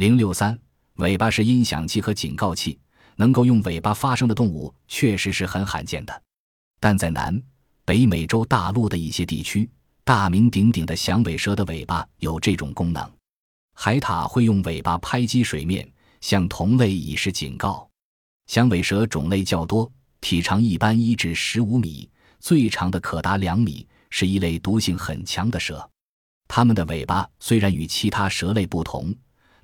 零六三，尾巴是音响器和警告器，能够用尾巴发声的动物确实是很罕见的。但在南北美洲大陆的一些地区，大名鼎鼎的响尾蛇的尾巴有这种功能。海獭会用尾巴拍击水面，向同类以示警告。响尾蛇种类较多，体长一般一至十五米，最长的可达两米，是一类毒性很强的蛇。它们的尾巴虽然与其他蛇类不同，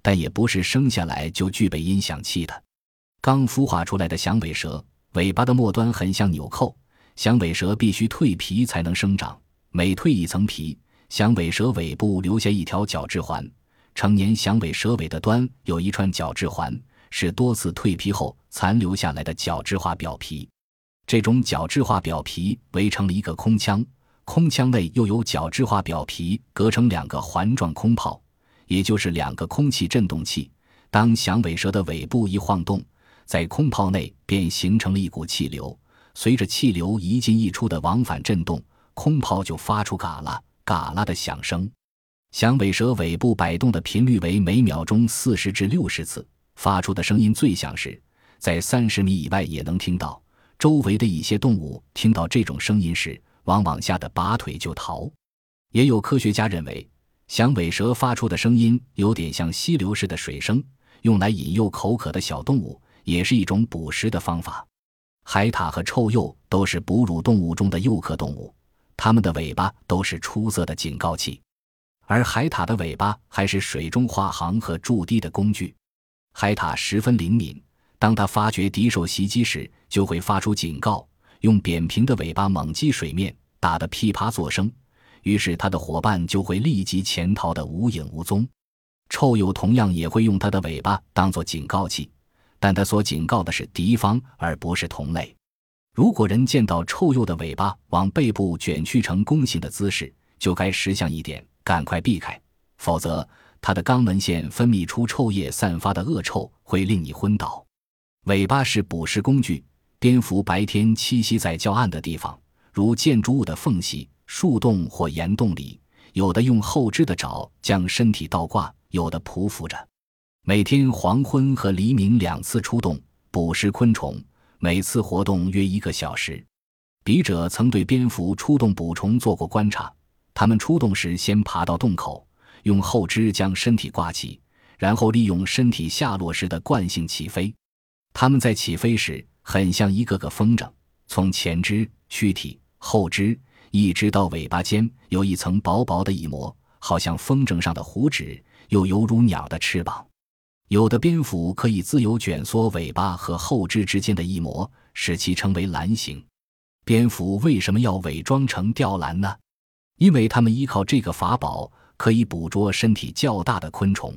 但也不是生下来就具备音响器的。刚孵化出来的响尾蛇尾巴的末端很像纽扣，响尾蛇必须蜕皮才能生长，每蜕一层皮，响尾蛇尾部留下一条角质环。成年响尾蛇尾的端有一串角质环，是多次蜕皮后残留下来的角质化表皮。这种角质化表皮围成了一个空腔，空腔内又有角质化表皮隔成两个环状空泡，也就是两个空气振动器。当响尾蛇的尾部一晃动，在空泡内便形成了一股气流，随着气流一进一出的往返振动，空泡就发出嘎啦嘎啦的响声。响尾蛇尾部摆动的频率为每秒钟四十至六十次，发出的声音最响时，在三十米以外也能听到。周围的一些动物听到这种声音时，往往吓得拔腿就逃。也有科学家认为，响尾蛇发出的声音有点像溪流似的水声，用来引诱口渴的小动物，也是一种捕食的方法。海獭和臭鼬都是哺乳动物中的幼科动物，它们的尾巴都是出色的警告器。而海獭的尾巴还是水中划航和筑堤的工具。海獭十分灵敏，当它发觉敌手袭击时，就会发出警告，用扁平的尾巴猛击水面，打得噼啪作声。于是它的伙伴就会立即潜逃得无影无踪。臭鼬同样也会用它的尾巴当作警告器，但它所警告的是敌方，而不是同类。如果人见到臭鼬的尾巴往背部卷曲成弓形的姿势，就该识相一点。赶快避开，否则它的肛门腺分泌出臭液散发的恶臭会令你昏倒。尾巴是捕食工具，蝙蝠白天栖息在较暗的地方，如建筑物的缝隙、树洞或岩洞里。有的用后肢的爪将身体倒挂，有的匍匐着。每天黄昏和黎明两次出动捕食昆虫，每次活动约一个小时。笔者曾对蝙蝠出动捕虫做过观察。它们出动时，先爬到洞口，用后肢将身体挂起，然后利用身体下落时的惯性起飞。它们在起飞时，很像一个个风筝，从前肢、躯体、后肢一直到尾巴间有一层薄薄的翼膜，好像风筝上的弧纸，又犹如鸟的翅膀。有的蝙蝠可以自由卷缩尾巴和后肢之间的一膜，使其成为篮形。蝙蝠为什么要伪装成吊篮呢？因为它们依靠这个法宝可以捕捉身体较大的昆虫。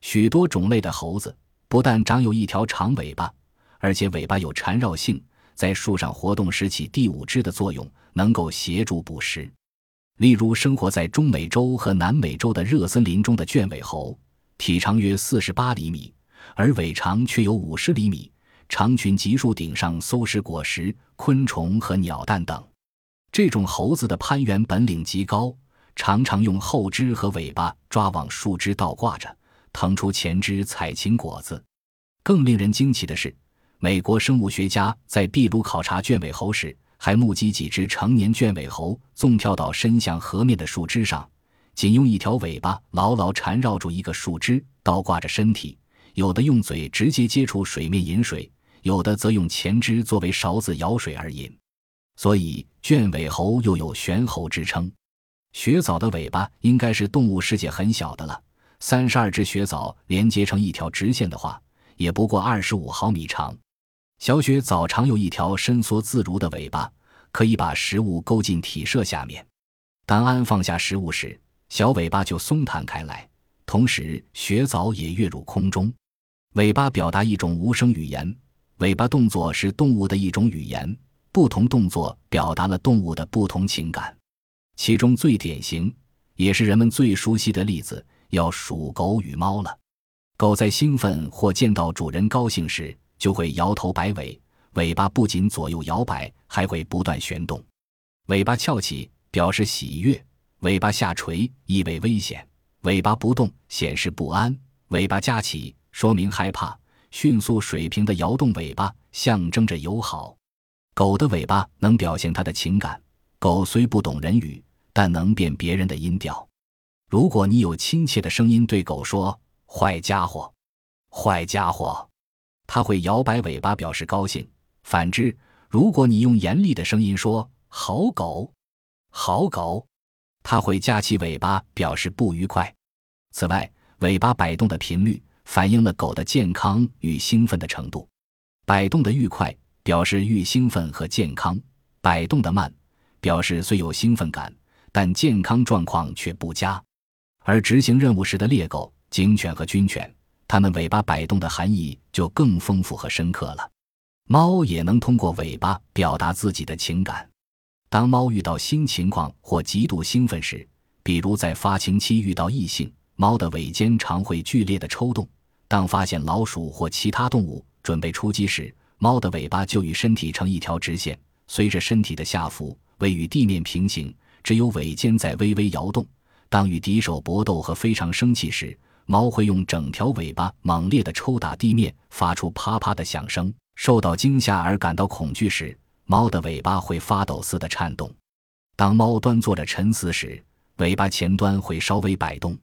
许多种类的猴子不但长有一条长尾巴，而且尾巴有缠绕性，在树上活动时起第五只的作用，能够协助捕食。例如，生活在中美洲和南美洲的热森林中的卷尾猴，体长约四十八厘米，而尾长却有五十厘米，长群集树顶上搜食果实、昆虫和鸟蛋等。这种猴子的攀援本领极高，常常用后肢和尾巴抓往树枝倒挂着，腾出前肢采青果子。更令人惊奇的是，美国生物学家在秘鲁考察卷尾猴时，还目击几只成年卷尾猴纵跳到伸向河面的树枝上，仅用一条尾巴牢牢缠绕住一个树枝，倒挂着身体；有的用嘴直接接触水面饮水，有的则用前肢作为勺子舀水而饮。所以，卷尾猴又有悬猴之称。雪藻的尾巴应该是动物世界很小的了。三十二只雪藻连接成一条直线的话，也不过二十五毫米长。小雪藻常有一条伸缩自如的尾巴，可以把食物勾进体舍下面。当安放下食物时，小尾巴就松弹开来，同时雪藻也跃入空中。尾巴表达一种无声语言，尾巴动作是动物的一种语言。不同动作表达了动物的不同情感，其中最典型也是人们最熟悉的例子，要数狗与猫了。狗在兴奋或见到主人高兴时，就会摇头摆尾，尾巴不仅左右摇摆，还会不断旋动。尾巴翘起表示喜悦，尾巴下垂意味危险；尾巴不动显示不安，尾巴夹起，说明害怕，迅速水平的摇动尾巴，象征着友好。狗的尾巴能表现它的情感。狗虽不懂人语，但能辨别人的音调。如果你有亲切的声音对狗说“坏家伙，坏家伙”，它会摇摆尾巴表示高兴。反之，如果你用严厉的声音说“好狗，好狗”，它会夹起尾巴表示不愉快。此外，尾巴摆动的频率反映了狗的健康与兴奋的程度。摆动的愈快，表示愈兴奋和健康；摆动的慢，表示虽有兴奋感，但健康状况却不佳。而执行任务时的猎狗、警犬和军犬，它们尾巴摆动的含义就更丰富和深刻了。猫也能通过尾巴表达自己的情感。当猫遇到新情况或极度兴奋时，比如在发情期遇到异性，猫的尾尖常会剧烈的抽动；当发现老鼠或其他动物准备出击时，猫的尾巴就与身体成一条直线，随着身体的下浮，位与地面平行，只有尾尖在微微摇动。当与敌手搏斗和非常生气时，猫会用整条尾巴猛烈地抽打地面，发出啪啪的响声。受到惊吓而感到恐惧时，猫的尾巴会发抖似的颤动。当猫端坐着沉思时，尾巴前端会稍微摆动。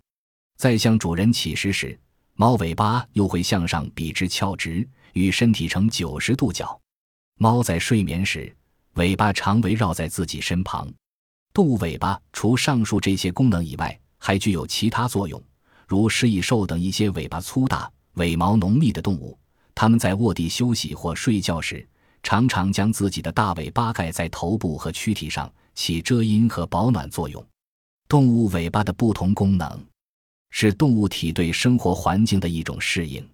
在向主人乞食时，猫尾巴又会向上笔直翘直，与身体成九十度角。猫在睡眠时，尾巴常围绕在自己身旁。动物尾巴除上述这些功能以外，还具有其他作用，如食蚁兽等一些尾巴粗大、尾毛浓密的动物，它们在卧地休息或睡觉时，常常将自己的大尾巴盖在头部和躯体上，起遮阴和保暖作用。动物尾巴的不同功能，是动物体对生活环境的一种适应。